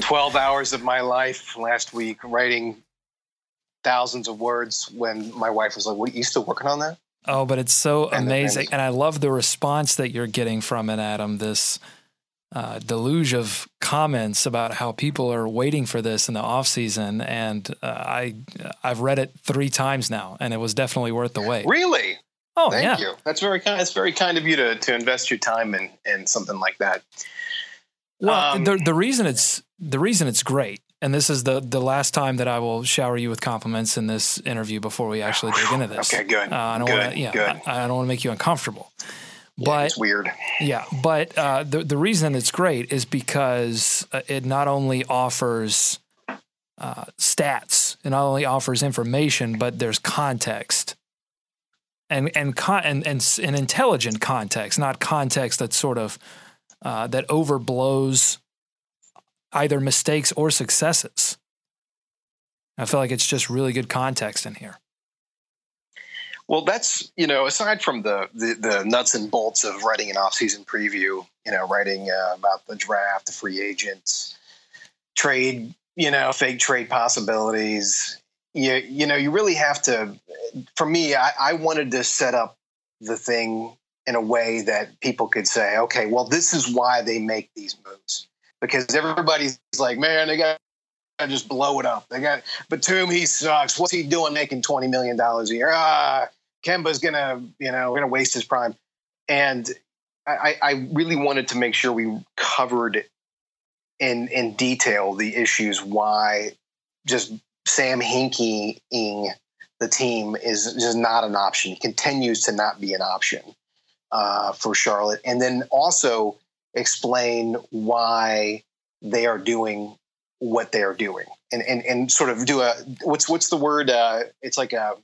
12 hours of my life last week writing thousands of words when my wife was like, What, are you still working on that? Oh, but it's so And- amazing. and- And I love the response that you're getting from it, Adam. This uh, deluge of comments about how people are waiting for this in the off season, and uh, I I've read it three times now, and it was definitely worth the wait. Really? Oh Thank yeah, you. That's very kind. That's very kind of you to, to invest your time in, in something like that. Well, Um, the the reason it's the reason it's great, and this is the the last time that I will shower you with compliments in this interview before we actually dig into this. Okay, good. Uh, I don't Good, want to. Yeah, good. I, I don't want to make you uncomfortable. Yeah, But it's weird. yeah, but uh, the the reason it's great is because uh, it not only offers uh, stats, it not only offers information, but there's context. And and con- and and an intelligent context, not context that sort of uh, that overblows either mistakes or successes. I feel like it's just really good context in here. Well, that's you know, aside from the, the the nuts and bolts of writing an off-season preview, you know, writing uh, about the draft, the free agents, trade, you know, fake trade possibilities. You you know, you really have to. For me, I, I wanted to set up the thing in a way that people could say, okay, well, this is why they make these moves because everybody's like, man, they got to just blow it up. They got Batum, he sucks. What's he doing making twenty million dollars a year? Ah, Kemba's gonna, you know, gonna waste his prime. And I, I really wanted to make sure we covered in in detail the issues why just Sam Hinkie-ing the team is just not an option. He continues to not be an option uh, for Charlotte, and then also explain why they are doing what they are doing, and and and sort of do a what's what's the word? Uh, it's like a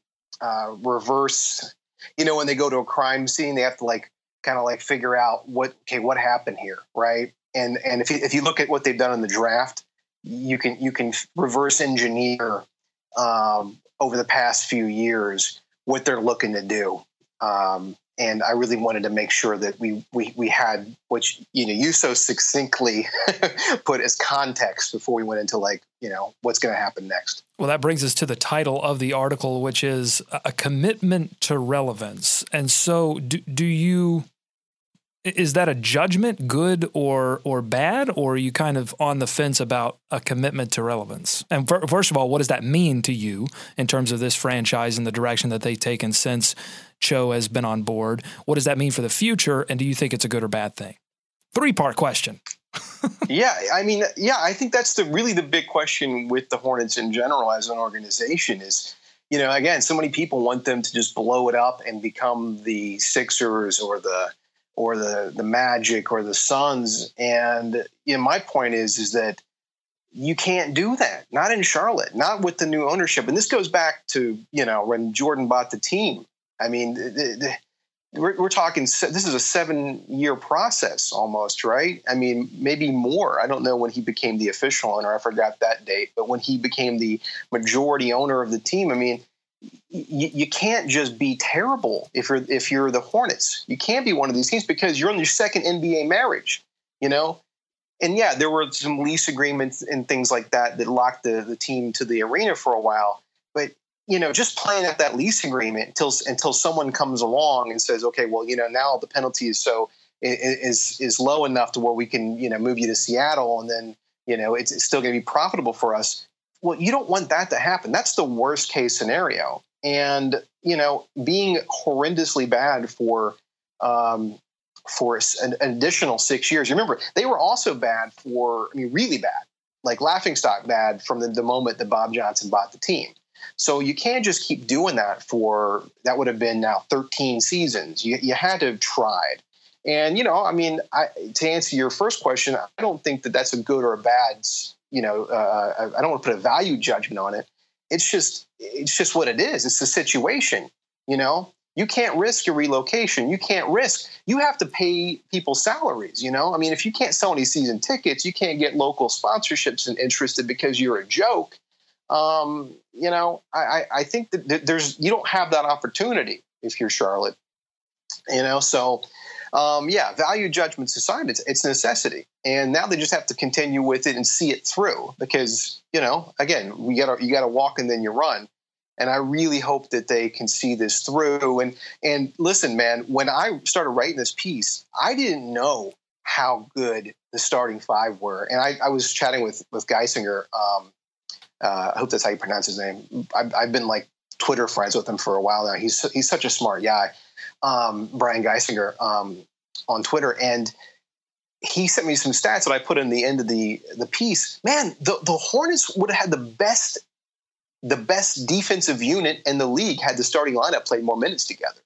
uh, reverse. You know, when they go to a crime scene, they have to like kind of like figure out what okay what happened here, right? And and if you, if you look at what they've done in the draft, you can you can reverse engineer um, over the past few years what they're looking to do. Um, and I really wanted to make sure that we we we had what you know you so succinctly put as context before we went into like you know what's going to happen next. Well, that brings us to the title of the article, which is a commitment to relevance. And so, do, do you is that a judgment, good or or bad, or are you kind of on the fence about a commitment to relevance? And fir- first of all, what does that mean to you in terms of this franchise and the direction that they've taken since Cho has been on board? What does that mean for the future? And do you think it's a good or bad thing? Three part question. yeah, I mean, yeah, I think that's the really the big question with the Hornets in general as an organization is, you know, again, so many people want them to just blow it up and become the Sixers or the or the the Magic or the Suns. And you know, my point is is that you can't do that. Not in Charlotte. Not with the new ownership. And this goes back to you know when Jordan bought the team. I mean, the, the, we're, we're talking. This is a seven-year process almost, right? I mean, maybe more. I don't know when he became the official owner. I forgot that date. But when he became the majority owner of the team, I mean, you, you can't just be terrible if you're if you're the Hornets. You can't be one of these teams because you're on your second NBA marriage. You know, and yeah, there were some lease agreements and things like that that locked the, the team to the arena for a while. But you know, just playing at that lease agreement until until someone comes along and says, okay, well, you know, now the penalty is so is is low enough to where we can you know move you to Seattle, and then you know it's, it's still going to be profitable for us. Well, you don't want that to happen. That's the worst case scenario. And you know, being horrendously bad for um, for an, additional six years. Remember, they were also bad for, I mean, really bad, like laughingstock bad from the, the moment that Bob Johnson bought the team. So you can't just keep doing that for, that would have been now 13 seasons. You, you had to have tried. And, you know, I mean, I, to answer your first question, I don't think that that's a good or a bad, you know, uh, I don't want to put a value judgment on it. It's just, it's just what it is. It's the situation, you know. You can't risk your relocation. You can't risk. You have to pay people salaries. You know, I mean, if you can't sell any season tickets, you can't get local sponsorships and interested because you're a joke. Um, you know, I, I think that there's you don't have that opportunity if you're Charlotte. You know, so um, yeah, value judgments aside, it's it's necessity, and now they just have to continue with it and see it through because you know, again, we got you got to walk and then you run, and I really hope that they can see this through. And and listen, man, when I started writing this piece, I didn't know how good the starting five were, and I, I was chatting with with Geisinger. Um, uh, I hope that's how you pronounce his name. I've, I've been like Twitter friends with him for a while now. He's he's such a smart guy um, Brian Geisinger um, on Twitter, and he sent me some stats that I put in the end of the the piece. Man, the the Hornets would have had the best the best defensive unit in the league had the starting lineup played more minutes together.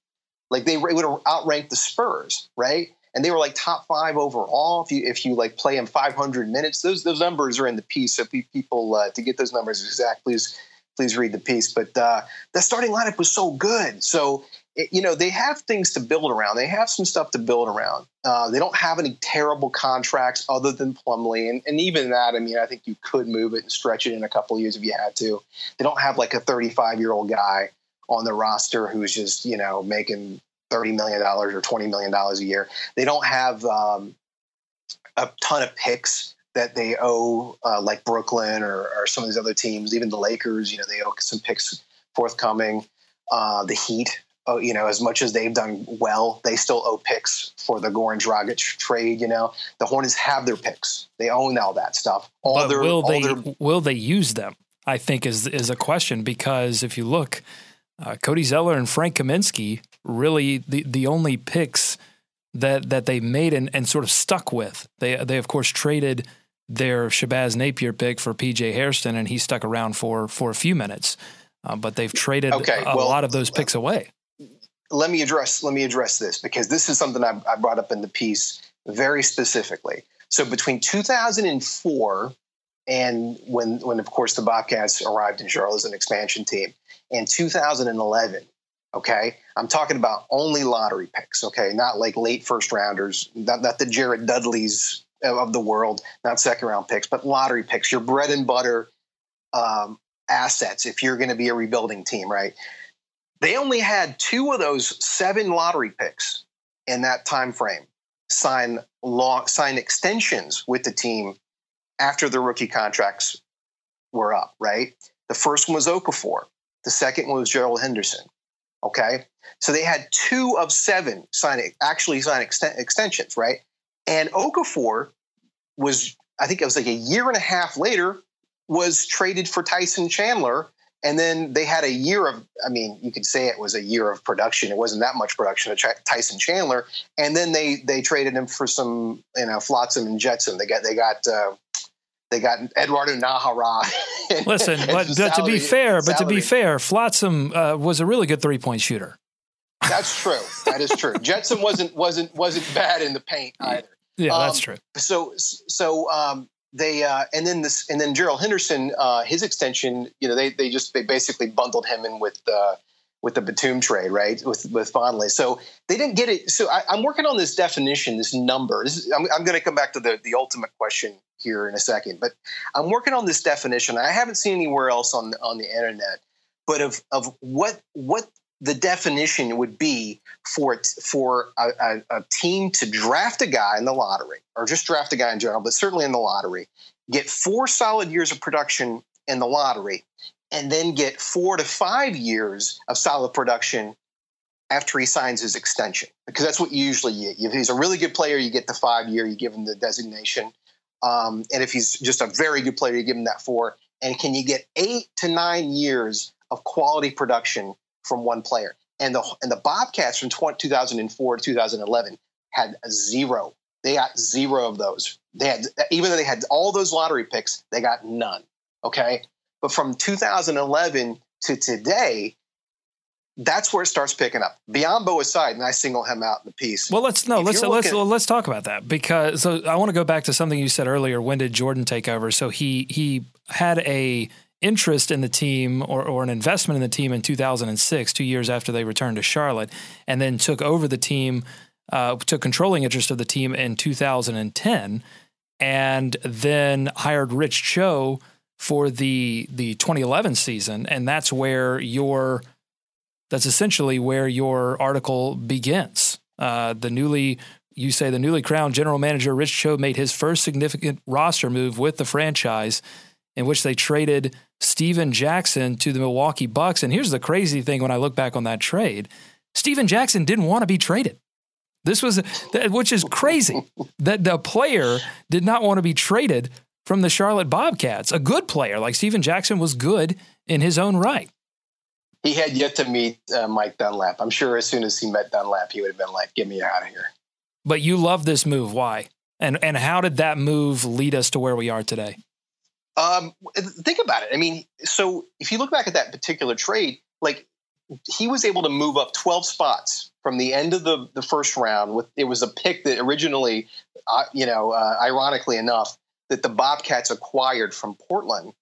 Like they would have outranked the Spurs, right? And they were like top five overall. If you if you like play them 500 minutes, those those numbers are in the piece. So people uh, to get those numbers exact, please please read the piece. But uh, the starting lineup was so good. So it, you know, they have things to build around. They have some stuff to build around. Uh, they don't have any terrible contracts other than Plumlee, and, and even that, I mean, I think you could move it and stretch it in a couple years if you had to. They don't have like a 35 year old guy on the roster who's just you know making 30 million dollars or 20 million dollars a year. They don't have um, a ton of picks that they owe, uh, like Brooklyn or, or, some of these other teams, even the Lakers. You know, they owe some picks forthcoming. Uh, the Heat, oh, you know, as much as they've done well, they still owe picks for the Goran Dragic trade. You know, the Hornets have their picks; they own all that stuff. All but their, will they their, will they use them? I think is is a question because if you look, uh, Cody Zeller and Frank Kaminsky really the the only picks that that they made and, and sort of stuck with. They they of course traded their Shabazz Napier pick for PJ Hairston, and he stuck around for for a few minutes. Uh, but they've traded okay, a, well, lot of those picks away let me address let me address this because this is something I, I brought up in the piece very specifically. So between 2004 and when when of course the Bobcats arrived in Charlotte as an expansion team, and 2011. Okay, I'm talking about only lottery picks. Okay, not like late first rounders, not, not the Jared Dudleys of the world, not second round picks, but lottery picks. Your bread and butter um, assets if you're going to be a rebuilding team, right? They only had two of those seven lottery picks in that time frame sign law sign extensions with the team after the rookie contracts were up, right? The first one was Okafor. The second one was Gerald Henderson. Okay. So they had two of seven sign actually sign exten- extensions, right? And Okafor was, I think it was like a year and a half later, was traded for Tyson Chandler and then they had a year of, I mean, you could say it was a year of production. It wasn't that much production of Tyson Chandler. And then they they traded him for some, you know, Flotsam and Jetsam. They got they got uh, they got Eduardo Najera. Listen, but, but to be fair, but to be fair, Flotsam uh, was a really good three point shooter. That's true. That is true. Jetsam wasn't wasn't wasn't bad in the paint either. Yeah, um, that's true. So so um, they uh, and then this and then Gerald Henderson, uh, his extension, you know, they they just they basically bundled him in with uh, with the Batum trade, right? With with Vonleh. So they didn't get it. So I, am working on this definition, this number. This is, I'm, I'm going to come back to the the ultimate question here in a second, but I'm working on this definition. I haven't seen anywhere else on on the internet, but of of what what the definition would be for for a, a, a, team to draft a guy in the lottery, or just draft a guy in general, but certainly in the lottery, get four solid years of production in the lottery, and then get four to five years of solid production after he signs his extension, because that's what you usually get. If he's a really good player, you get the five year, you give him the designation, um, and if he's just a very good player, you give him that four. And can you get eight to nine years of quality production from one player. And the and the Bobcats from 20, 2004 to 2011 had zero. They got zero of those. They had even though they had all those lottery picks, they got none. Okay, but from 2011 to today, that's where it starts picking up. Biyombo aside, and I single him out in the piece. Well, let's no, let's let's looking, let's talk about that because so I want to go back to something you said earlier. When did Jordan take over? So he he had a interest in the team or, or an investment in the team in 2006, two years after they returned to Charlotte, and then took over the team, uh, took controlling interest of the team in 2010, and then hired Rich Cho for the the 2011 season, and that's where your that's essentially where your article begins. Uh, the newly you say the newly crowned general manager Rich Cho made his first significant roster move with the franchise, in which they traded Stephen Jackson to the Milwaukee Bucks. And here's the crazy thing: when I look back on that trade, Stephen Jackson didn't want to be traded. This was, which is crazy, that the player did not want to be traded from the Charlotte Bobcats. A good player like Stephen Jackson was good in his own right. He had yet to meet uh, Mike Dunlap. I'm sure as soon as he met Dunlap, he would have been like, "Get me out of here." But you love this move. Why? And and how did that move lead us to where we are today? Um, think about it. I mean, so if you look back at that particular trade, like he was able to move up 12 spots from the end of the, the first round with it was a pick that originally uh, you know uh, ironically enough that the Bobcats acquired from Portland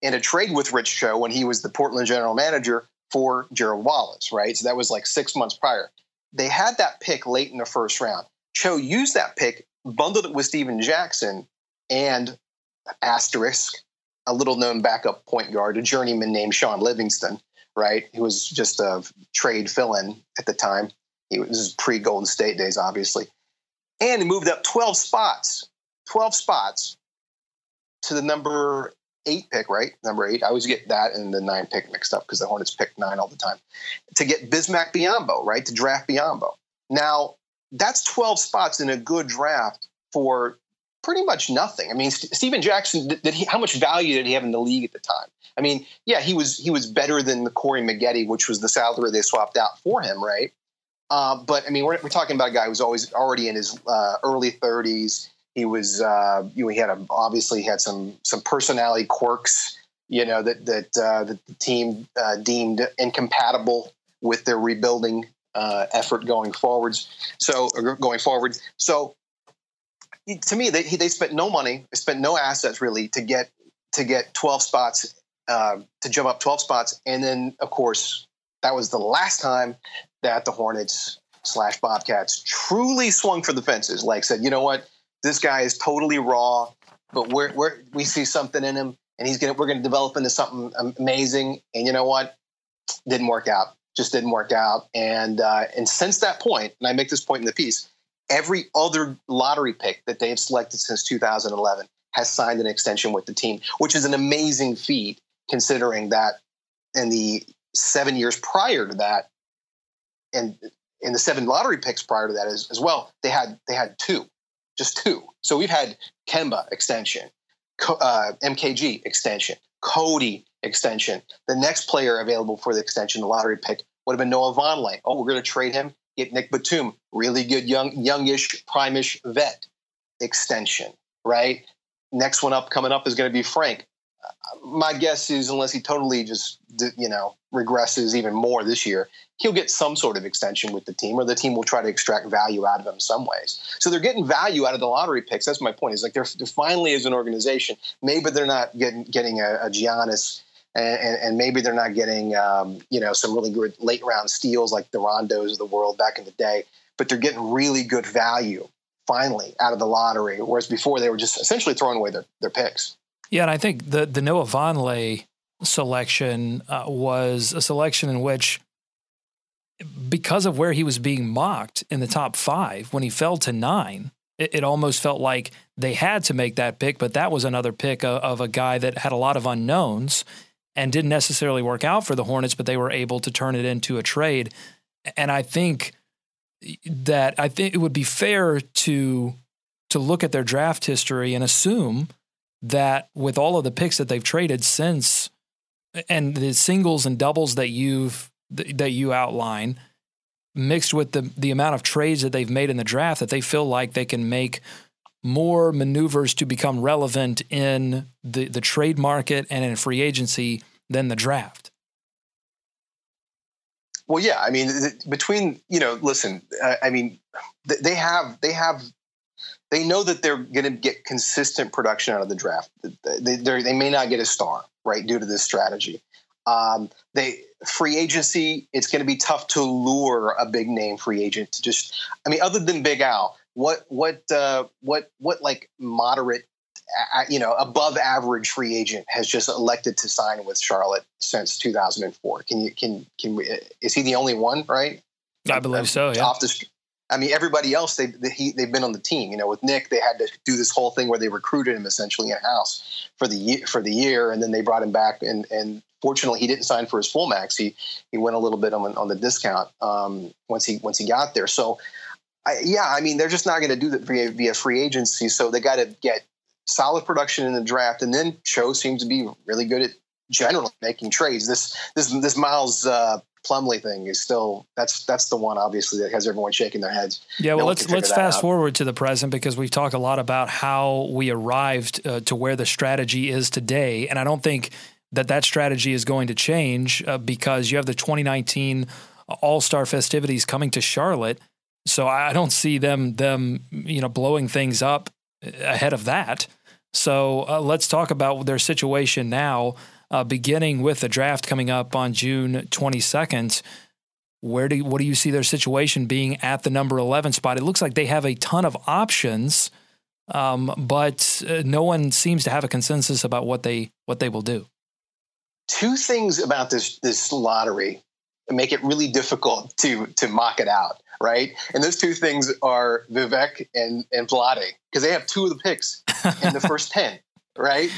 in a trade with Rich Cho when he was the Portland general manager for Gerald Wallace, right? So that was like six months prior. They had that pick late in the first round. Cho used that pick, bundled it with Stephen Jackson, and asterisk, a little known backup point guard, a journeyman named Shaun Livingston, right? He was just a trade fill in at the time. He was pre Golden State days, obviously. And he moved up 12 spots 12 spots to the number eight pick, right? Number eight. I always get that and the nine pick mixed up because the Hornets pick nine all the time. To get Bismack Biyombo, right? To draft Biyombo. Now, that's 12 spots in a good draft for pretty much nothing. I mean, St- Stephen Jackson, did, he, how much value did he have in the league at the time? I mean, yeah, he was he was better than the Corey Maggette, which was the salary they swapped out for him, right? Uh, but I mean, we're, we're talking about a guy who's always already in his uh, early 30s. He was, uh, you know, he had a, obviously had some some personality quirks, you know, that that uh, that the team uh, deemed incompatible with their rebuilding uh, effort going forwards. So going forward, so to me, they they spent no money, they spent no assets really to get to get 12 spots uh, to jump up 12 spots, and then of course that was the last time that the Hornets slash Bobcats truly swung for the fences. Like said, you know what, this guy is totally raw, but we're, we're we see something in him, and he's gonna we're gonna develop into something amazing. And you know what? Didn't work out. Just didn't work out. And uh, and since that point, and I make this point in the piece, every other lottery pick that they have selected since 2011 has signed an extension with the team, which is an amazing feat considering that in the seven years prior to that, and in the seven lottery picks prior to that as, as well, they had they had two just two. So we've had Kemba extension, uh, MKG extension, Cody extension. The next player available for the extension, the lottery pick, would have been Noah Vonleh. Oh, we're going to trade him, get Nick Batum, really good young, youngish, primish vet extension, right? Next one up, coming up, is going to be Frank. My guess is unless he totally just you know regresses even more this year he'll get some sort of extension with the team or the team will try to extract value out of him some ways. So they're getting value out of the lottery picks. That's my point is like they're, they're finally as an organization maybe they're not getting getting a, a Giannis and, and, maybe they're not getting um, you know some really good late round steals like the Rondos of the world back in the day but they're getting really good value finally out of the lottery whereas before they were just essentially throwing away their, their picks yeah, and I think the the Noah Vonleh selection uh, was a selection in which, because of where he was being mocked in the top five, when he fell to nine, it, almost felt like they had to make that pick. But that was another pick of a guy that had a lot of unknowns and didn't necessarily work out for the Hornets, but they were able to turn it into a trade. And I think that I think it would be fair to to look at their draft history and assume that with all of the picks that they've traded since and the singles and doubles that you've that you outline mixed with the the amount of trades that they've made in the draft that they feel like they can make more maneuvers to become relevant in the the trade market and in free agency than the draft. Well, yeah. I mean, between you know, listen. I mean, they have they have they know that they're going to get consistent production out of the draft. They they may not get a star right due to this strategy. Um, they free agency. It's going to be tough to lure a big name free agent to just. I mean, other than Big Al, what what uh, what what like moderate you know, above average free agent has just elected to sign with Charlotte since 2004. Can you can can we, is he the only one? Right? I believe so. Yeah. Off the, I mean, everybody else they they he, they've been on the team. You know, with Nick, they had to do this whole thing where they recruited him essentially in house for the year, for the year, and then they brought him back. And and fortunately, he didn't sign for his full max. He he went a little bit on on the discount um, once he once he got there. So. I, yeah, I mean, they're just not going to do that via, via free agency. So they got to get solid production in the draft, and then Cho seems to be really good at generally making trades. This this this Miles uh, Plumlee thing is still that's that's the one obviously that has everyone shaking their heads. Yeah, well, no let's let's fast out. forward to the present because we've talked a lot about how we arrived uh, to where the strategy is today, and I don't think that that strategy is going to change uh, because you have the 2019 All Star festivities coming to Charlotte. So I don't see them them you know blowing things up ahead of that. So uh, let's talk about their situation now, uh, beginning with the draft coming up on June 22nd. Where do you, what do you see their situation being at the number 11 spot? It looks like they have a ton of options, um, but uh, no one seems to have a consensus about what they what they will do. Two things about this this lottery make it really difficult to to mock it out right? And those two things are Vivek and and Vlade because they have two of the picks in the first ten, right?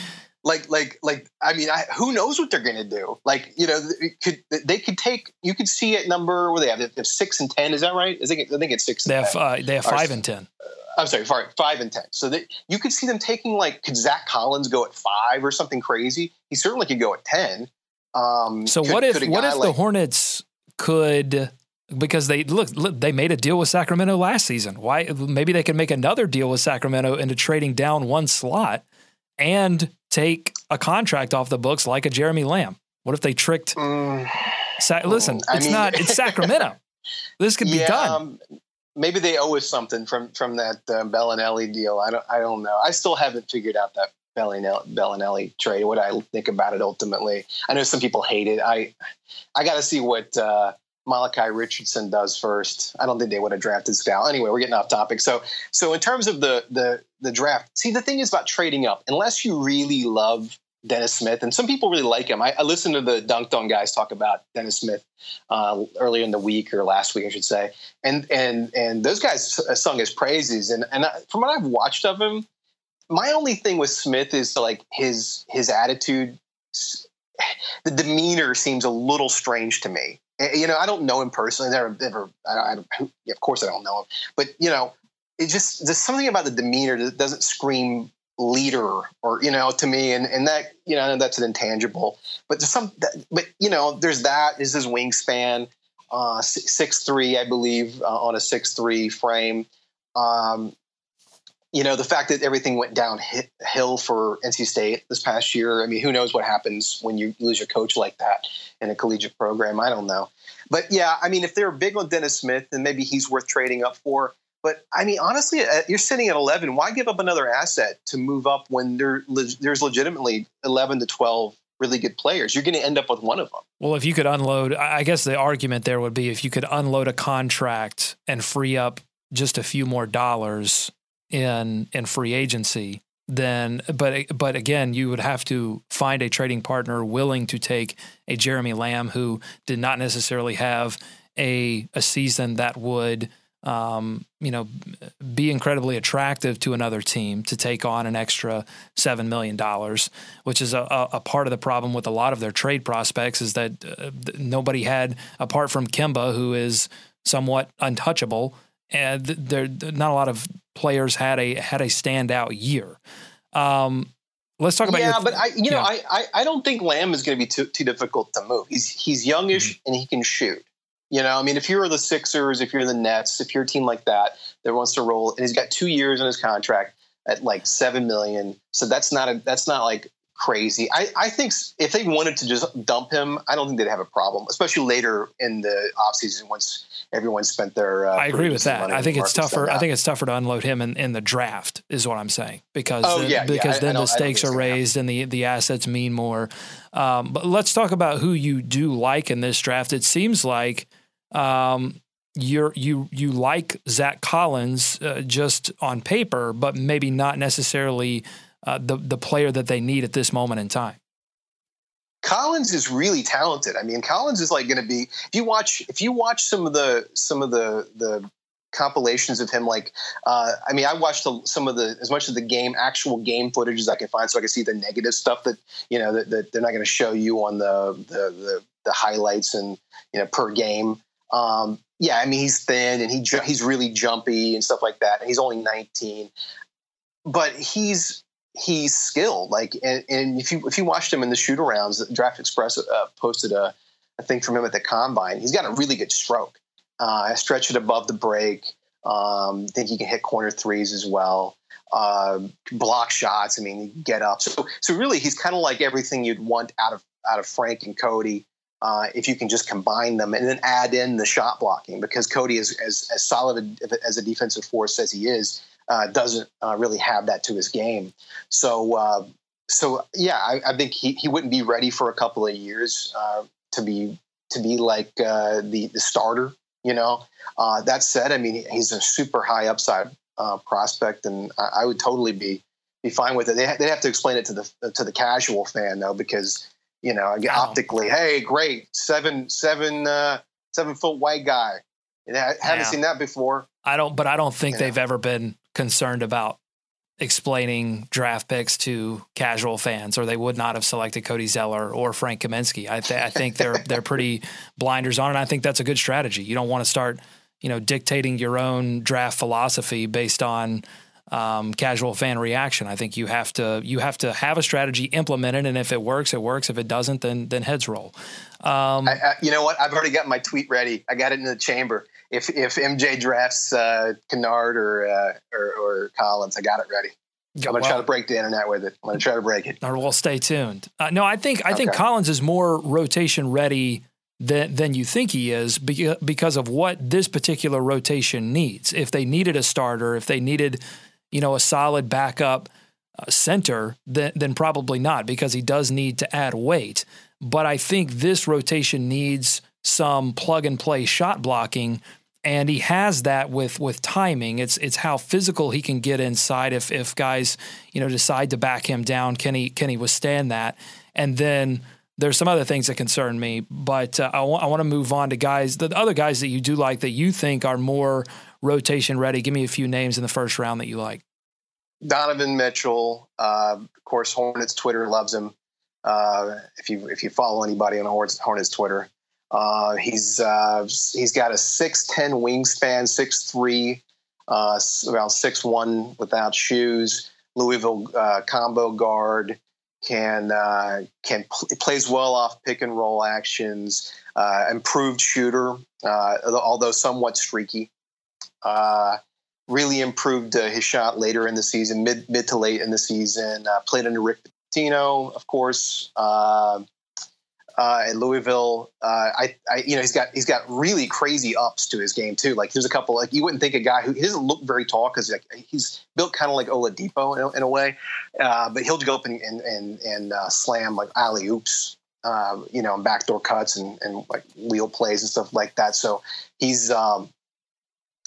Like, like, like. I mean, I, who knows what they're going to do? Like, you know, could they could take? You could see it number where they have, they have six and ten. Is that right? I think I think it's six. They have uh, they have five or, and ten. I'm sorry, five, five and ten. So that you could see them taking like could Zach Collins go at five or something crazy? He certainly could go at ten. Um, so could, what if what if like, the Hornets could because they look, look, they made a deal with Sacramento last season. Why maybe they can make another deal with Sacramento into trading down one slot and take a contract off the books like a Jeremy Lamb. What if they tricked mm, Sa- listen, I it's mean, not it's Sacramento. this could yeah, be done. Um, maybe they owe us something from from that uh, Belinelli deal. I don't I don't know. I still haven't figured out that Belinelli, Belinelli trade. What I think about it ultimately. I know some people hate it. I I got to see what uh, Malachi Richardson does first. I don't think they would have drafted Skal. Anyway, we're getting off topic. So, so in terms of the the the draft, see the thing is about trading up. Unless you really love Dennis Smith, and some people really like him. I, I listened to the Dunc'd On guys talk about Dennis Smith uh, earlier in the week or last week, I should say, and and and those guys sung his praises. And and from what I've watched of him, my only thing with Smith is like his his attitude. The demeanor seems a little strange to me you know, I don't know him personally. Never, never. I, I of course, I don't know him. But you know, it just there's something about the demeanor that doesn't scream leader or you know to me and and that you know that's an intangible but there's some but you know there's that is his wingspan uh six three i believe uh, on a six three frame um you know the fact that everything went downhill for NC State this past year. I mean, who knows what happens when you lose your coach like that in a collegiate program? I don't know, but yeah, I mean, if they're big on Dennis Smith, then maybe he's worth trading up for. But I mean, honestly, uh, you're sitting at 11. Why give up another asset to move up when there, there's legitimately 11 to 12 really good players? You're going to end up with one of them. Well, if you could unload, I guess the argument there would be if you could unload a contract and free up just a few more dollars in in free agency, then but but again, you would have to find a trading partner willing to take a Jeremy Lamb who did not necessarily have a a season that would um, you know be incredibly attractive to another team to take on an extra seven million dollars, which is a, a, part of the problem with a lot of their trade prospects is that uh, nobody had apart from Kemba, who is somewhat untouchable and there not a lot of players had a had a standout year. Um, let's talk about yeah, but I you yeah. know I, I, I don't think Lamb is going to be too too difficult to move. He's he's youngish mm-hmm. and he can shoot. You know, I mean, if you're the Sixers, if you're the Nets, if you're a team like that that wants to roll, and he's got two years in his contract at like seven million, so that's not a that's not like crazy. I, I think if they wanted to just dump him, I don't think they'd have a problem, especially later in the offseason once everyone spent their. Uh, I agree with that. I think it's tougher. I think it's tougher to unload him in, in the draft, is what I'm saying, because oh, then, yeah, because yeah, then I, the stakes are raised and the the assets mean more. Um, but let's talk about who you do like in this draft. It seems like. Um, you're you you like Zach Collins uh, just on paper, but maybe not necessarily uh, the the player that they need at this moment in time. Collins is really talented. I mean, Collins is like going to be. If you watch, if you watch some of the some of the the compilations of him, like, uh, I mean, I watched the, some of the as much of the game, actual game footage as I can find, so I can see the negative stuff that you know that, that they're not going to show you on the, the the the highlights and you know per game. Um, yeah, I mean, he's thin and he he's really jumpy and stuff like that. And he's only 19, but he's he's skilled. Like, and, and if you if you watched him in the shoot arounds, Draft Express uh, posted a, a thing from him at the combine. He's got a really good stroke. Uh, I stretch it above the break. Um, think he can hit corner threes as well. Uh, block shots. I mean, get up. So, so really, he's kind of like everything you'd want out of out of Frank and Cody. Uh, if you can just combine them and then add in the shot blocking, because Cody is as, as solid as a defensive force as he is, uh, doesn't uh, really have that to his game. So, uh, so yeah, I, I, think he, he wouldn't be ready for a couple of years uh, to be to be like uh, the the starter. You know. Uh, that said, I mean he's a super high upside prospect, and I, I, would totally be be fine with it. They ha- they have to explain it to the to the casual fan though, because you know optically, hey, great seven seven seven foot white guy. I haven't yeah. seen that before. I don't, but I don't think yeah. they've ever been concerned about explaining draft picks to casual fans, or they would not have selected Cody Zeller or Frank Kaminsky. I, th- I think they're they're pretty blinders on, and I think that's a good strategy. You don't want to start, you know, dictating your own draft philosophy based on um, casual fan reaction. I think you have to you have to have a strategy implemented, and if it works, it works. If it doesn't, then then heads roll. Um, I, I, you know what? I've already got my tweet ready. I got it in the chamber. If if MJ drafts uh, Kennard or, uh, or, or Collins, I got it ready. I'm gonna well, try to break the internet with it. I'm gonna try to break it. Or well, stay tuned. Uh, no, I think I okay. think Collins is more rotation ready than than you think he is because of what this particular rotation needs. If they needed a starter, if they needed, you know, a solid backup uh, center, then then probably not because he does need to add weight. But I think this rotation needs some plug and play shot blocking and he has that with with timing. It's it's how physical he can get inside if if guys you know decide to back him down. Can he can he withstand that? And then there's some other things that concern me, but uh, I, w- I want to move on to guys the other guys that you do like that you think are more rotation ready. Give me a few names in the first round that you like. Donovan Mitchell, uh, of course, Hornets Twitter loves him. Uh, if you if you follow anybody on Hornets, Hornets Twitter, uh, he's uh, he's got a six ten wingspan, six three, uh, around six one without shoes. Louisville uh, combo guard can uh, can pl- plays well off pick and roll actions. Uh, improved shooter, although somewhat streaky. really improved his shot later in the season, mid mid to late in the season. played under Rick Pitino, of course. Uh, at Louisville, uh, I, I, you know, he's got he's got really crazy ups to his game too. Like there's a couple, like you wouldn't think a guy who he doesn't look very tall because like he's built kind of like Oladipo in a, in a way, uh, but he'll go up and and and, and uh, slam like alley oops, uh, you know, and backdoor cuts and and like wheel plays and stuff like that. So he's um,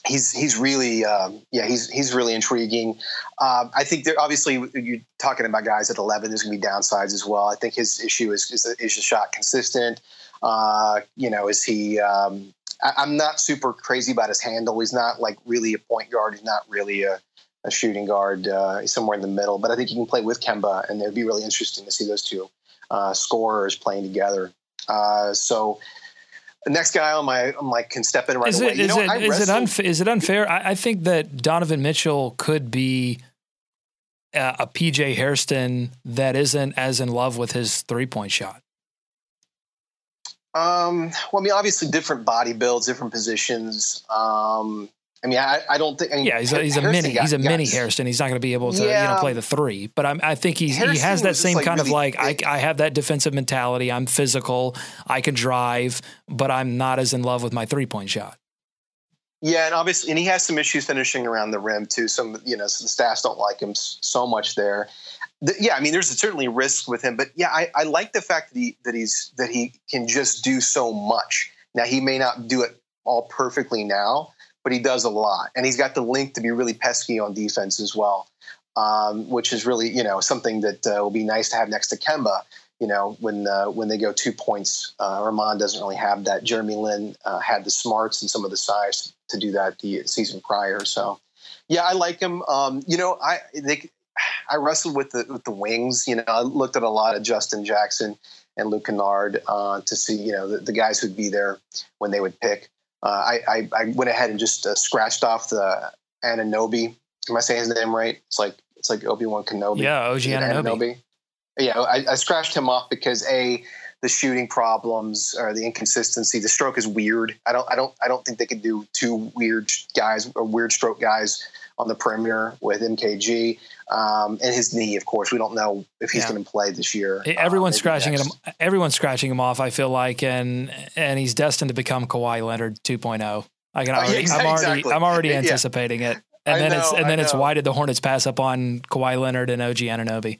he's he's really um, yeah he's he's really intriguing. Uh, I think there obviously you're talking about guys at 11. There's going to be downsides as well. I think his issue is is, is the shot consistent. Uh, you know, is he? Um, I, am not super crazy about his handle. He's not like really a point guard. He's not really a, a shooting guard. Uh, he's somewhere in the middle. But I think he can play with Kemba, and it'd be really interesting to see those two uh, scorers playing together. Uh, so the next guy on my I'm like can step in right is away. It, is, it, is, it unfa- is it unfair? I, I, think that Donovan Mitchell could be a, a PJ Hairston that isn't as in love with his three point shot. Um, well, I mean, obviously different body builds, different positions. Um, I mean, I, I don't think. I mean, yeah, he's a, he's a mini. Got, he's a mini Hairston. He's not going to be able to yeah, you know play the three. But I'm, i think he's, he has that same like kind really of like I, I have that defensive mentality. I'm physical. I can drive, but I'm not as in love with my three point shot. Yeah, and obviously, and he has some issues finishing around the rim too. Some you know, some staffs don't like him so much there. The, yeah, I mean, there's certainly risk with him, but yeah, I, I like the fact that he that he's that he can just do so much. Now he may not do it all perfectly now, but he does a lot, and he's got the link to be really pesky on defense as well, um, which is really you know something that uh, will be nice to have next to Kemba. You know, when uh, when they go two points, uh, Ramon doesn't really have that. Jeremy Lin uh, had the smarts and some of the size to do that the season prior. So, yeah, I like him. Um, you know, I they, I wrestled with the with the wings. You know, I looked at a lot of Justin Jackson and Luke Kennard uh, to see you know the, the, guys who'd be there when they would pick. Uh, I, I, I went ahead and just uh, scratched off the Anunoby. Am I saying his name right? It's like it's like Obi Wan Kenobi. Yeah, OG Anunoby. Anunoby. Yeah, I, I scratched him off because a the shooting problems or the inconsistency. The stroke is weird. I don't I don't I don't think they could do two weird guys or weird stroke guys on the perimeter with MKG um, and his knee. Of course, we don't know if he's yeah. going to play this year. Everyone's um, scratching him. Everyone's scratching him off. I feel like, and and he's destined to become Kawhi Leonard 2.0. I can already, uh, I'm already. I'm already anticipating yeah. it. And I then know, it's and then it's why did the Hornets pass up on Kawhi Leonard and OG Anunoby?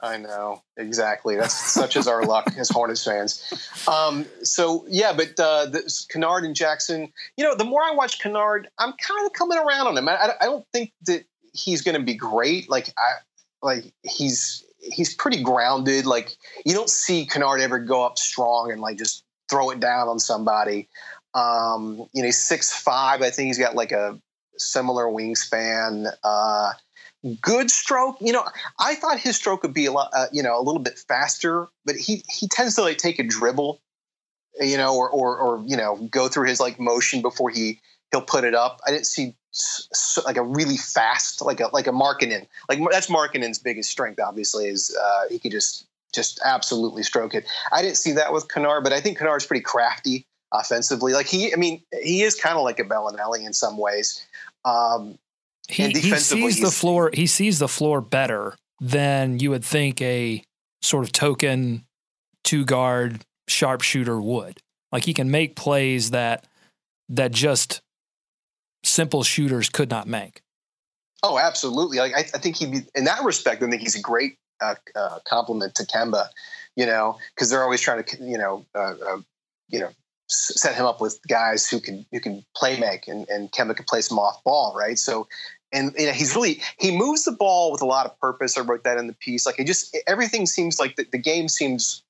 I know exactly. That's such as our luck as Hornets fans. Um, so yeah, but uh, the, Kennard and Jackson. You know, the more I watch Kennard, I'm kind of coming around on him. I, I don't think that he's going to be great. Like I, like he's he's pretty grounded. Like you don't see Kennard ever go up strong and like just throw it down on somebody. Um, you know, he's six five. I think he's got like a similar wingspan. Uh, good stroke. You know, I thought his stroke would be a lot, uh, you know, a little bit faster, but he he tends to like take a dribble, you know, or or or you know, go through his like motion before he he'll put it up. I didn't see like a really fast, like a like a Markkanen. Like that's Markkanen's biggest strength. Obviously, is uh, he could just just absolutely stroke it. I didn't see that with Kennard, but I think Kennard's pretty crafty offensively. Like he, I mean, he is kind of like a Belinelli in some ways. Um, he, he sees the floor. He sees the floor better than you would think a sort of token two guard sharpshooter would. Like he can make plays that that just simple shooters could not make. Oh, absolutely. Like I, I think he, in that respect, I think he's a great uh, uh, complement to Kemba. You know, because they're always trying to, you know, uh, uh you know, set him up with guys who can who can play make, and, and Kemba can play some off ball, right? So and you know, he's really he moves the ball with a lot of purpose. I wrote that in the piece. Like it just everything seems like the, the game seems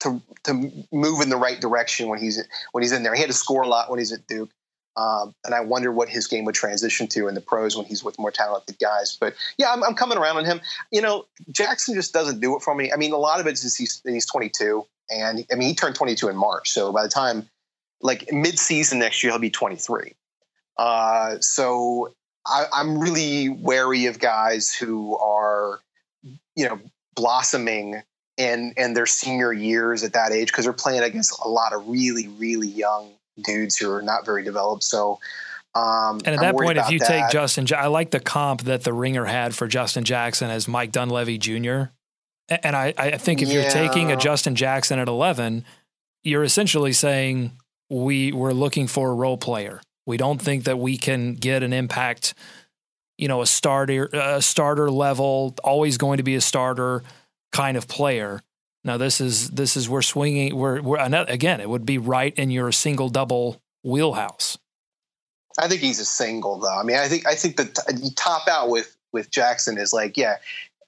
to to move in the right direction when he's when he's in there. He had to score a lot when he's at Duke. Um, and I wonder what his game would transition to in the pros when he's with more talented guys. But yeah, I'm, I'm, coming around on him. You know, Jackson just doesn't do it for me. I mean, a lot of it is he's, he's 22, and I mean, he turned 22 in March. So by the time, like mid-season next year, he'll be 23. Uh, so I, I'm really wary of guys who are, you know, blossoming in in their senior years at that age because they're playing against a lot of really really young dudes who are not very developed. So. Um, and at that point, if you that. take Justin, I like the comp that the Ringer had for Justin Jackson as Mike Dunleavy Jr. And I, I think if yeah. you're taking a Justin Jackson at 11, you're essentially saying we we're looking for a role player. We don't think that we can get an impact, you know, a starter, a starter level, always going to be a starter kind of player. Now this is this is we're swinging. We're, we're again, it would be right in your single double wheelhouse. I think he's a single though. I mean, I think I think that you top out with with Jackson is like, yeah,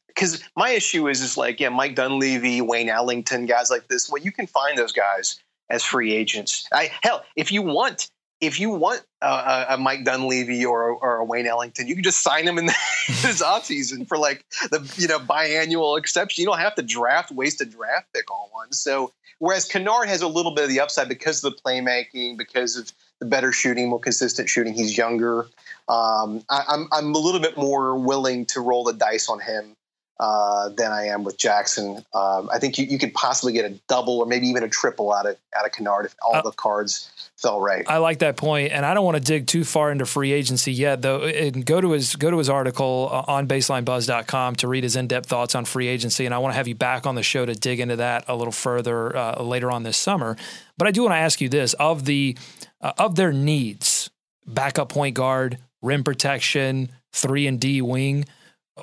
because my issue is is like, yeah, Mike Dunleavy, Wayne Ellington, guys like this. Well, you can find those guys as free agents. I hell, if you want if you want a, a Mike Dunleavy or, or a Wayne Ellington, you can just sign them in this offseason for like the you know biannual exception. You don't have to draft, waste a draft pick on one. So whereas Kennard has a little bit of the upside because of the playmaking, because of the better shooting, more consistent shooting. He's younger. Um, I, I'm I'm a little bit more willing to roll the dice on him uh, than I am with Jackson. Um, I think you, you could possibly get a double or maybe even a triple out of out of Kennard if all uh, the cards fell right. I like that point, and I don't want to dig too far into free agency yet, though. And go to his go to his article uh, on BaselineBuzz.com to read his in depth thoughts on free agency, and I want to have you back on the show to dig into that a little further uh, later on this summer. But I do want to ask you this: of the uh, of their needs, backup point guard, rim protection, three and D wing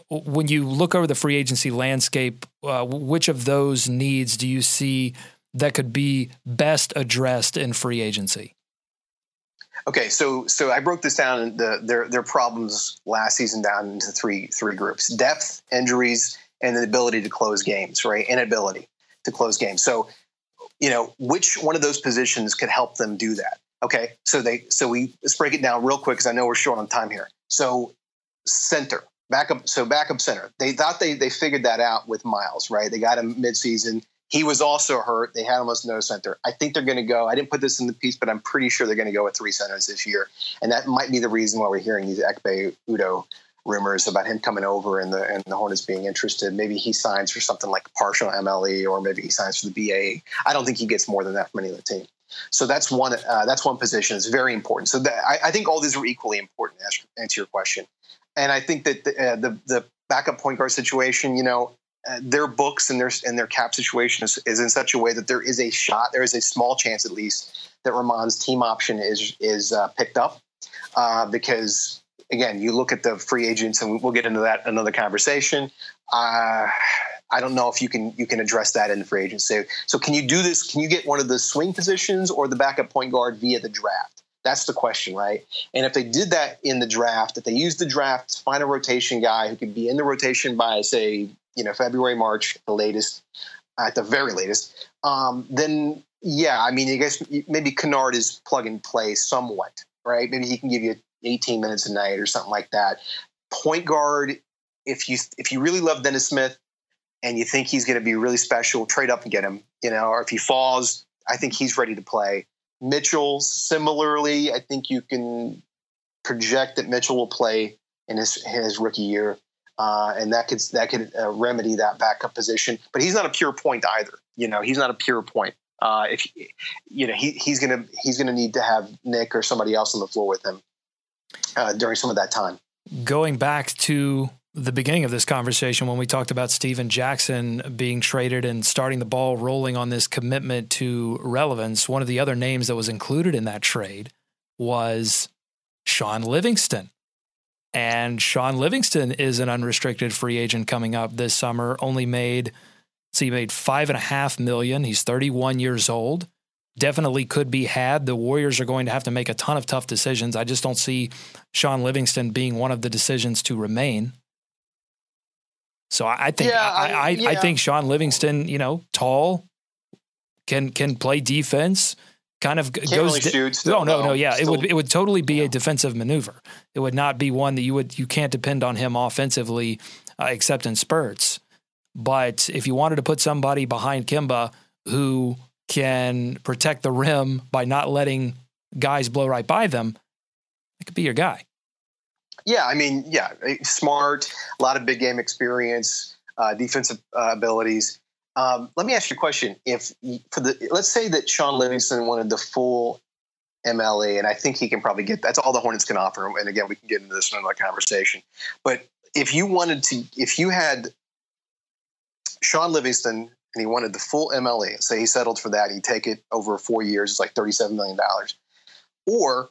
when you look over the free agency landscape, uh, which of those needs do you see that could be best addressed in free agency? Okay, so so I broke this down the their their problems last season down into three three groups: depth, injuries, and the ability to close games. Right, inability to close games. So, you know, which one of those positions could help them do that? Okay, so they so we let's break it down real quick because I know we're short on time here. So, center backup. So backup center. They thought they they figured that out with Miles, right? They got him midseason. He was also hurt. They had almost no center. I think they're going to go. I didn't put this in the piece, but I'm pretty sure they're going to go with three centers this year, and that might be the reason why we're hearing these Ekpe Udoh rumors about him coming over and the and the Hornets being interested. Maybe he signs for something like partial MLE, or maybe he signs for the BA. I don't think he gets more than that from any other team. So that's one. Uh, that's one position. It's very important. So that, I, I, think all these are equally important. To answer your question, and I think that the, uh, the, the backup point guard situation, you know, uh, their books and their and their cap situation is, is in such a way that there is a shot, there is a small chance at least that Ramon's team option is is uh, picked up uh, because again, you look at the free agents, and we'll get into that another conversation. Uh, I don't know if you can you can address that in the free agency. So, can you do this? Can you get one of the swing positions or the backup point guard via the draft? That's the question, right? And if they did that in the draft, if they used the draft to find a rotation guy who could be in the rotation by, say, you know, February, March, the latest, at the very latest, um, then yeah, I mean, I guess maybe Kennard is plug and play somewhat, right? Maybe he can give you 18 minutes a night or something like that. Point guard, if you if you really love Dennis Smith and you think he's going to be really special, trade up and get him. You know, or if he falls, I think he's ready to play. Mitchell, similarly, I think you can project that Mitchell will play in his his rookie year, uh, and that could that could uh, remedy that backup position. But he's not a pure point either. You know, he's not a pure point. Uh, if you know, he, he's gonna he's gonna need to have Nick or somebody else on the floor with him uh, during some of that time. Going back to the beginning of this conversation when we talked about Stephen Jackson being traded and starting the ball rolling on this commitment to relevance, one of the other names that was included in that trade was Shaun Livingston. And Shaun Livingston is an unrestricted free agent coming up this summer, only made, so he made five and a half million. He's 31 years old. Definitely could be had. The Warriors are going to have to make a ton of tough decisions. I just don't see Shaun Livingston being one of the decisions to remain. So I, I think yeah, I, I, yeah. I, think Shaun Livingston, you know, tall, can can play defense. Kind of Can't goes. Really shoot no, no, no. Yeah, still, it would it would totally be yeah. a defensive maneuver. It would not be one that you would you can't depend on him offensively, uh, except in spurts. But if you wanted to put somebody behind Kemba who can protect the rim by not letting guys blow right by them, it could be your guy. Yeah, I mean, yeah, eh, smart, a lot of big game experience, uh, defensive uh, abilities. Um, let me ask you a question: If for the let's say that Shaun Livingston wanted the full MLE, and I think he can probably get that's all the Hornets can offer him. And again, we can get into this in another conversation. But if you wanted to, if you had Shaun Livingston and he wanted the full MLE, say he settled for that, he'd take it over four years. It's like thirty-seven million dollars, or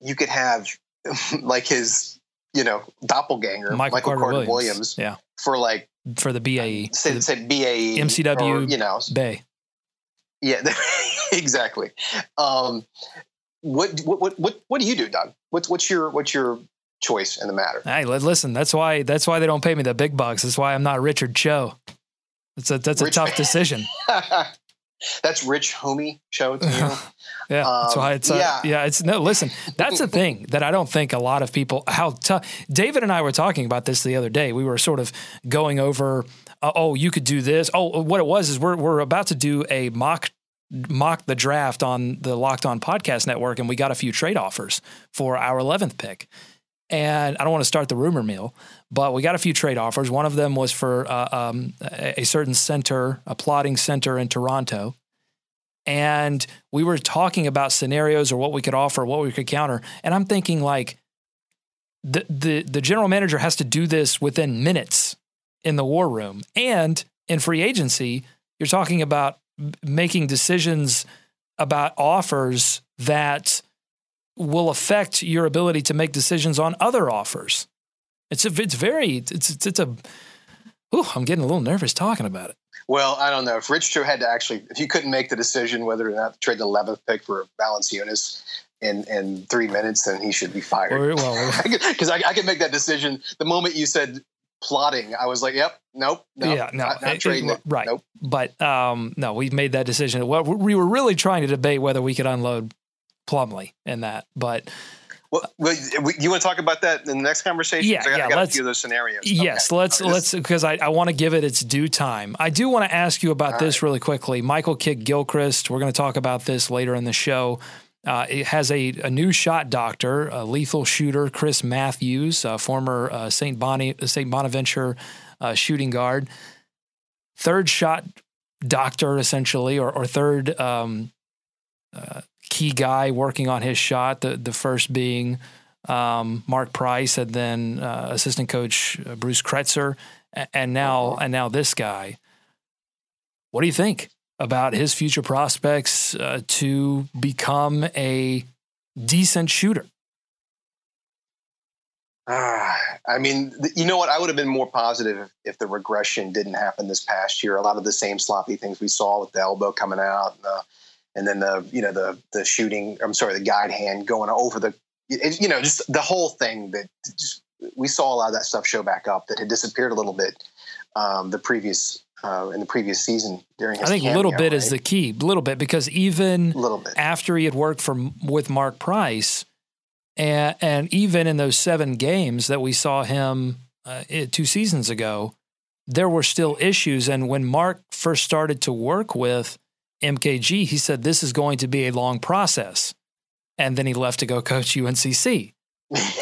you could have like his, you know, doppelganger, Michael, Michael Carter, Carter Williams. Williams. yeah, for like for the BAE, say, say BAE, MCW, or, you know, Bay. Yeah, exactly. Um, what, what what what do you do, Doug? What's what's your what's your choice in the matter? Hey, listen, that's why that's why they don't pay me the big bucks. That's why I'm not Richard Cho. That's a that's a Rich- tough decision. that's Rich Homie show to you. yeah, um, that's why it's uh, yeah. yeah. It's no. Listen, that's the thing that I don't think a lot of people how tough. David and I were talking about this the other day. We were sort of going over. Uh, oh, you could do this. Oh, what it was is we're we're about to do a mock mock the draft on the Locked On Podcast Network, and we got a few trade offers for our eleventh pick. And I don't want to start the rumor mill, but we got a few trade offers. One of them was for uh, um, a, certain center, a plotting center in Toronto. And we were talking about scenarios or what we could offer, what we could counter. And I'm thinking like the the the general manager has to do this within minutes in the war room. And in free agency, you're talking about making decisions about offers that will affect your ability to make decisions on other offers. It's a, it's very, it's, it's, it's a, ooh, I'm getting a little nervous talking about it. Well, I don't know if Rich Cho had to actually, if you couldn't make the decision whether or not to trade the 11th pick for Valanciunas in, in three minutes, then he should be fired. Because well, I, I, can make that decision the moment you said plotting. I was like, "Yep, nope, nope yeah, no, not, not trading it, it, right." Nope. But um, no, we made that decision. Well, we were really trying to debate whether we could unload Plumlee in that, but. Well, you want to talk about that in the next conversation? Yeah, I got, yeah. I got let's, a few of those scenarios. Yes, okay. let's let's because I, I want to give it its due time. I do want to ask you about this right. really quickly. Michael Kidd Gilchrist. We're going to talk about this later in the show. Uh, it has a, a new shot doctor, a lethal shooter, Chris Matthews, a former uh, St. Bonnie St. Bonaventure uh, shooting guard. Third shot doctor, essentially, or, or third um, key guy working on his shot. The the first being um, Mark Price, and then uh, assistant coach uh, Bruce Kreutzer, and now and now this guy. What do you think about his future prospects uh, to become a decent shooter? Uh, I mean, you know what? I would have been more positive if, if, the regression didn't happen this past year. A lot of the same sloppy things we saw with the elbow coming out, and, the, and then the you know the the shooting. I'm sorry, the guide hand going over the it, you know just the whole thing that just, we saw a lot of that stuff show back up that had disappeared a little bit um, the previous uh, in the previous season during his I think a little bit right? is the key, a little bit because even little bit. after he had worked for with Mark Price and, and even in those seven games that we saw him uh, two seasons ago, there were still issues. And when Mark first started to work with MKG, he said, This is going to be a long process. And then he left to go coach UNCC.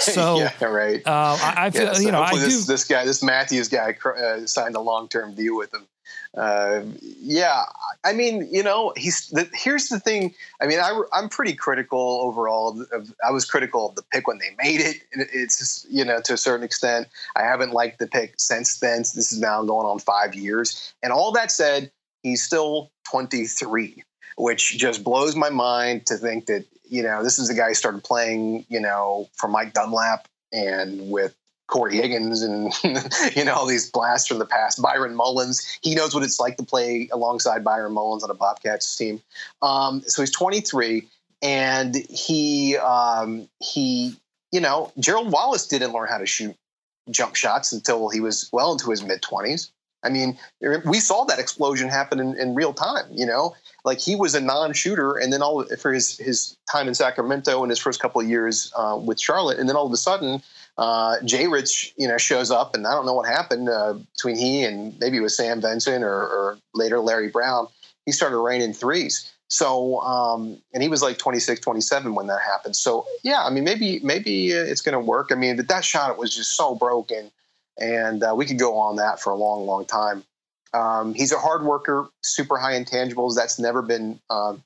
So, yeah, right. Uh, I, I, feel, yeah, so you know, I this, do. This guy, this Matthews guy, uh, signed a long term deal with him. Uh, yeah, I mean, you know, he's the, here's the thing. I mean, I, am pretty critical overall. Of, I was critical of the pick when they made it. It's just, you know, to a certain extent. I haven't liked the pick since then. This is now going on five years. And all that said, he's still 23, which just blows my mind to think that you know this is the guy who started playing, you know, for Mike Dunlap and with Cory Higgins and you know all these blasts from the past. Byron Mullens, he knows what it's like to play alongside Byron Mullens on a Bobcats team. Um, so he's 23, and he um, he you know Gerald Wallace didn't learn how to shoot jump shots until he was well into his mid 20s. I mean, we saw that explosion happen in, in real time. You know, like he was a non-shooter, and then all for his his time in Sacramento and his first couple of years uh, with Charlotte, and then all of a sudden uh, Jay Rich, you know, shows up, and I don't know what happened uh, between he and maybe it was Sam Vincent or, or later Larry Brown. He started raining threes. So, um, and he was like 26, 27 when that happened. So, yeah, I mean, maybe maybe it's going to work. I mean, that shot was just so broken, and uh, we could go on that for a long, long time. Um, he's a hard worker, super high intangibles. That's never been um,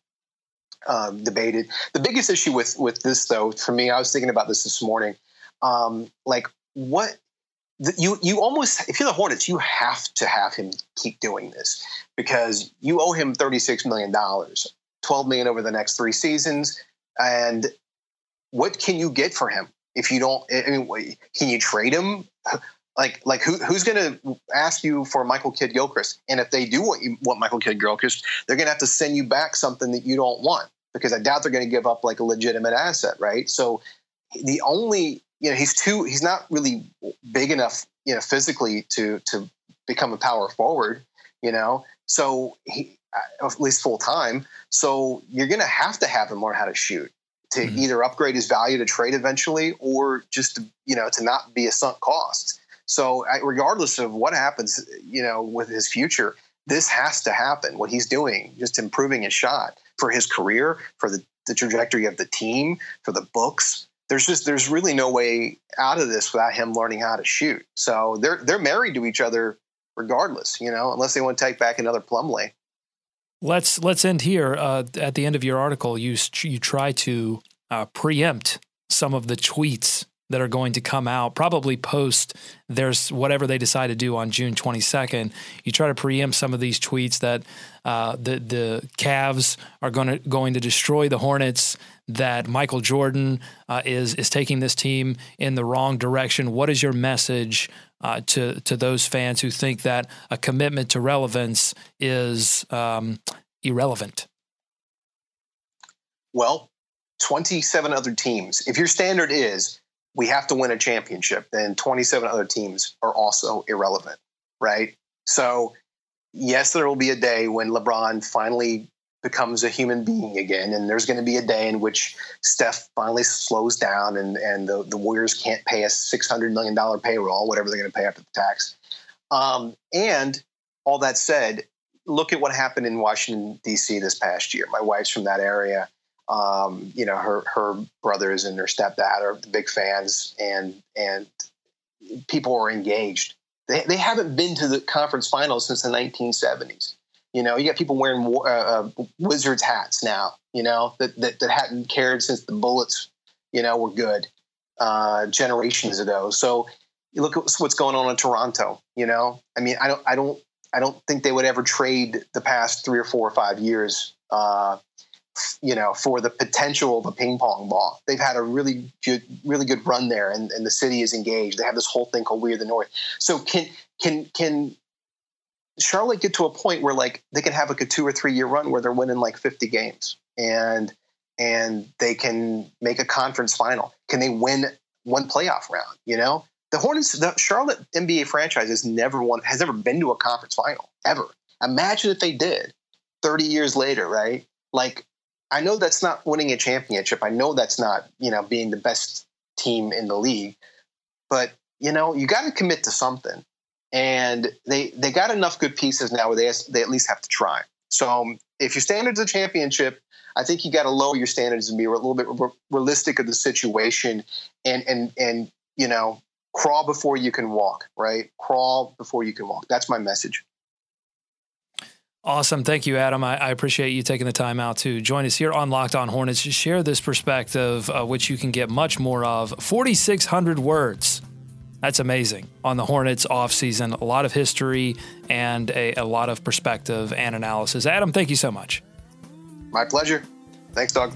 um, debated. The biggest issue with with this, though, for me, I was thinking about this this morning um, like what you you almost if you're the Hornets, you have to have him keep doing this because you owe him thirty six million dollars, twelve million over the next three seasons, and what can you get for him if you don't? I mean, can you trade him? Like, like who, who's going to ask you for Michael Kidd Gilchrist? And if they do want you want Michael Kidd Gilchrist, they're going to have to send you back something that you don't want because I doubt they're going to give up like a legitimate asset, right? So the only you know he's too he's not really big enough you know physically to to become a power forward you know so he at least full time so you're going to have to have him learn how to shoot to mm-hmm. either upgrade his value to trade eventually or just to you know to not be a sunk cost so regardless of what happens you know with his future this has to happen what he's doing just improving his shot for his career for the, the trajectory of the team for the books there's just there's really no way out of this without him learning how to shoot. So they're they're married to each other regardless, you know, unless they want to take back another Plumlee. Let's let's end here. Uh, at the end of your article, you you try to uh, preempt some of the tweets that are going to come out probably post there's whatever they decide to do on June 22nd. You try to preempt some of these tweets that uh, the the Cavs are going to going to destroy the Hornets. That Michael Jordan uh, is is taking this team in the wrong direction. What is your message uh, to to those fans who think that a commitment to relevance is um, irrelevant? Well, 27 other teams. If your standard is we have to win a championship, then 27 other teams are also irrelevant, right? So, yes, there will be a day when LeBron finally becomes a human being again, and there's going to be a day in which Steph finally slows down and, and the, the Warriors can't pay a $600 million payroll, whatever they're going to pay after the tax. Um, and all that said, look at what happened in Washington, D.C. this past year. My wife's from that area um, you know, her her brothers and her stepdad are big fans, and and people are engaged. They they haven't been to the conference finals since the 1970s. You know, you got people wearing uh, uh, Wizards hats now. You know that, that that hadn't cared since the Bullets, you know, were good uh, generations ago. So you look at what's going on in Toronto. You know, I mean, I don't, I don't, I don't think they would ever trade the past three or four or five years uh, you know, for the potential of a ping pong ball. They've had a really good, really good run there, and, and the city is engaged. They have this whole thing called We Are the North. So can can can Charlotte get to a point where like they can have like a two or three year run where they're winning like fifty games and and they can make a conference final? Can they win one playoff round? You know, the Hornets, the Charlotte NBA franchise has never won, has never been to a conference final ever. Imagine if they did 30 years later, right? Like I know that's not winning a championship. I know that's not, you know, being the best team in the league. But, you know, you got to commit to something. And they they got enough good pieces now where they they at least have to try. So um, if your standards a championship, I think you got to lower your standards and be a little bit realistic of the situation, and and and you know, crawl before you can walk. Right, crawl before you can walk. That's my message. Awesome. Thank you, Adam. I, I, appreciate you taking the time out to join us here on Locked On Hornets. To share this perspective, uh, which you can get much more of. 4,600 words. That's amazing on the Hornets offseason. A lot of history and a, a lot of perspective and analysis. Adam, thank you so much. My pleasure. Thanks, Doug.